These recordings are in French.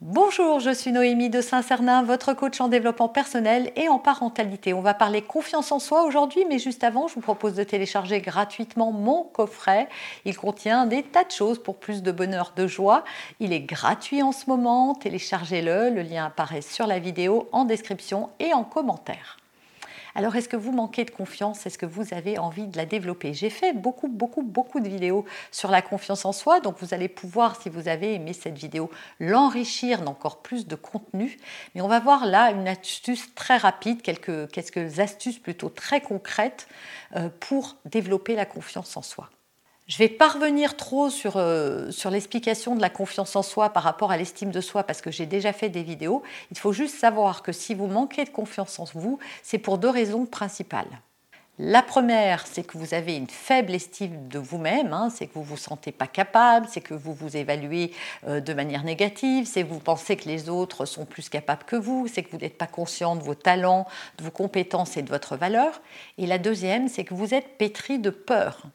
Bonjour, je suis Noémie de Saint-Cernin, votre coach en développement personnel et en parentalité. On va parler confiance en soi aujourd'hui, mais juste avant, je vous propose de télécharger gratuitement mon coffret. Il contient des tas de choses pour plus de bonheur, de joie. Il est gratuit en ce moment, téléchargez-le, le lien apparaît sur la vidéo, en description et en commentaire. Alors, est-ce que vous manquez de confiance? Est-ce que vous avez envie de la développer? J'ai fait beaucoup, beaucoup, beaucoup de vidéos sur la confiance en soi, donc vous allez pouvoir, si vous avez aimé cette vidéo, l'enrichir d'encore plus de contenu. Mais on va voir là une astuce très rapide, quelques, quelques astuces plutôt très concrètes euh, pour développer la confiance en soi. Je vais pas revenir trop sur, euh, sur l'explication de la confiance en soi par rapport à l'estime de soi parce que j'ai déjà fait des vidéos. Il faut juste savoir que si vous manquez de confiance en vous, c'est pour deux raisons principales. La première, c'est que vous avez une faible estime de vous-même, hein, c'est que vous ne vous sentez pas capable, c'est que vous vous évaluez euh, de manière négative, c'est que vous pensez que les autres sont plus capables que vous, c'est que vous n'êtes pas conscient de vos talents, de vos compétences et de votre valeur. Et la deuxième, c'est que vous êtes pétri de peur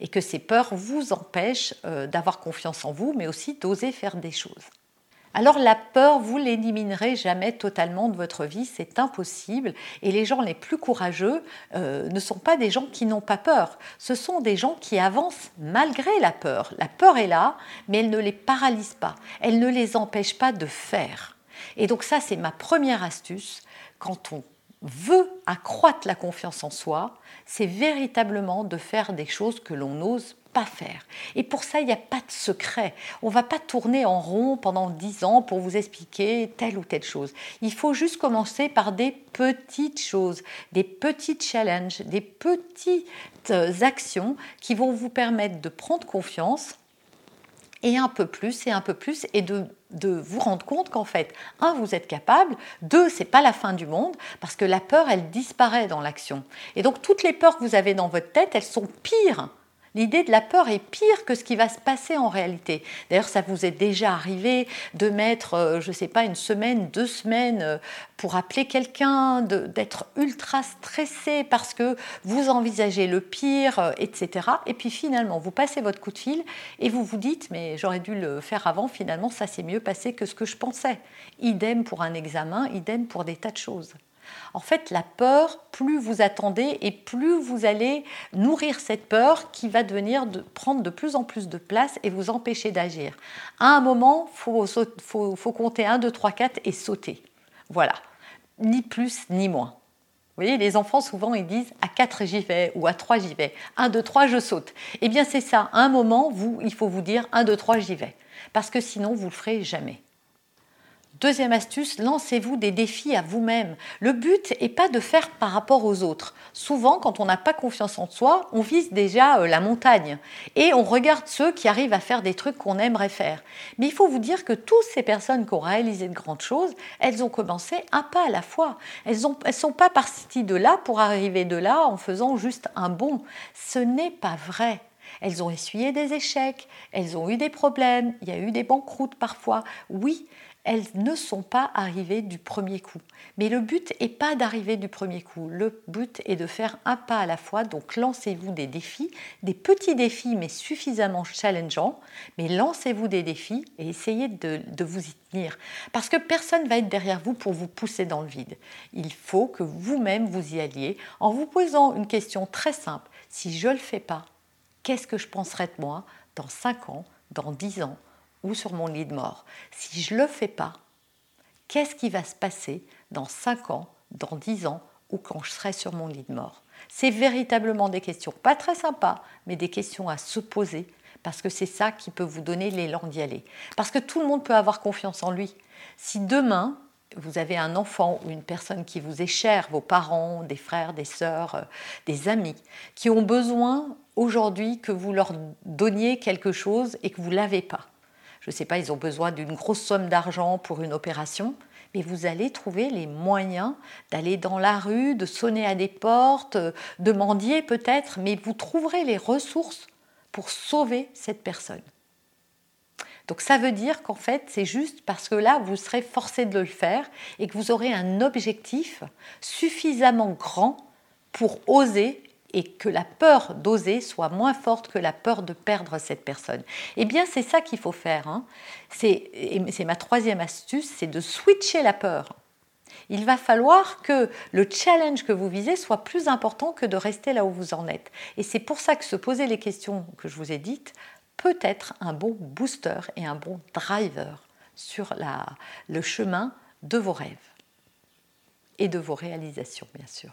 et que ces peurs vous empêchent euh, d'avoir confiance en vous, mais aussi d'oser faire des choses. Alors la peur, vous l'éliminerez jamais totalement de votre vie, c'est impossible. Et les gens les plus courageux euh, ne sont pas des gens qui n'ont pas peur, ce sont des gens qui avancent malgré la peur. La peur est là, mais elle ne les paralyse pas, elle ne les empêche pas de faire. Et donc ça, c'est ma première astuce. Quand on veut accroître la confiance en soi, c'est véritablement de faire des choses que l'on n'ose pas faire. Et pour ça, il n'y a pas de secret. On ne va pas tourner en rond pendant dix ans pour vous expliquer telle ou telle chose. Il faut juste commencer par des petites choses, des petits challenges, des petites actions qui vont vous permettre de prendre confiance et un peu plus et un peu plus et de, vous rendre compte qu'en fait, un, vous êtes capable, deux, c'est pas la fin du monde parce que la peur, elle disparaît dans l'action. Et donc toutes les peurs que vous avez dans votre tête, elles sont pires L'idée de la peur est pire que ce qui va se passer en réalité. D'ailleurs, ça vous est déjà arrivé de mettre, euh, je ne sais pas, une semaine, deux semaines euh, pour appeler quelqu'un, d'être ultra stressé parce que vous envisagez le pire, euh, etc. Et puis finalement, vous passez votre coup de fil et vous vous dites, mais j'aurais dû le faire avant, finalement, ça s'est mieux passé que ce que je pensais. Idem pour un examen, idem pour des tas de choses. En fait, la peur, plus vous attendez et plus vous allez nourrir cette peur qui va devenir de, prendre de plus en plus de place et vous empêcher d'agir. À un moment, il faut, compter 1, 2, 3, 4 et sauter. Voilà. Ni plus ni moins. Vous voyez, les enfants, souvent, ils disent à 4 j'y vais ou à 3 j'y vais. 1, 2, 3, je saute. Eh bien, c'est ça. À un moment, vous, il faut vous dire 1, 2, 3, j'y vais. Parce que sinon, vous ne le ferez jamais. Deuxième astuce, lancez-vous des défis à vous-même. Le but n'est pas de faire par rapport aux autres. Souvent, quand on n'a pas confiance en soi, on vise déjà euh, la montagne et on regarde ceux qui arrivent à faire des trucs qu'on aimerait faire. Mais il faut vous dire que toutes ces personnes qui ont réalisé de grandes choses, elles ont commencé un pas à la fois. Elles ne sont pas parties de là pour arriver de là en faisant juste un bond. Ce n'est pas vrai. Elles ont essuyé des échecs, elles ont eu des problèmes, il y a eu des banqueroutes parfois. Oui, elles ne sont pas arrivées du premier coup. Mais le but n'est pas d'arriver du premier coup. Le but est de faire un pas à la fois. Donc lancez-vous des défis, des petits défis mais suffisamment challengeants. Mais lancez-vous des défis et essayez de, vous y tenir. Parce que personne ne va être derrière vous pour vous pousser dans le vide. Il faut que vous-même vous y alliez en vous posant une question très simple. Si je ne le fais pas, qu'est-ce que je penserai de moi dans 5 ans, dans 10 ans ou sur mon lit de mort. Si je ne le fais pas, qu'est-ce qui va se passer dans 5 ans, dans 10 ans ou quand je serai sur mon lit de mort? C'est véritablement des questions, pas très sympas, mais des questions à se poser parce que c'est ça qui peut vous donner l'élan d'y aller. Parce que tout le monde peut avoir confiance en lui. Si demain, vous avez un enfant ou une personne qui vous est chère, vos parents, des frères, des sœurs, euh, des amis, qui ont besoin aujourd'hui que vous leur donniez quelque chose et que vous ne l'avez pas. Je ne sais pas, ils ont besoin d'une grosse somme d'argent pour une opération, mais vous allez trouver les moyens d'aller dans la rue, de sonner à des portes, euh, de mendier peut-être, mais vous trouverez les ressources pour sauver cette personne. Donc ça veut dire qu'en fait, c'est juste parce que là, vous serez forcé de le faire et que vous aurez un objectif suffisamment grand pour oser et que la peur d'oser soit moins forte que la peur de perdre cette personne. Eh bien, c'est ça qu'il faut faire. Hein. C'est ma troisième astuce, c'est de switcher la peur. Il va falloir que le challenge que vous visez soit plus important que de rester là où vous en êtes. Et c'est pour ça que se poser les questions que je vous ai dites peut être un bon booster et un bon driver sur le chemin de vos rêves et de vos réalisations, bien sûr.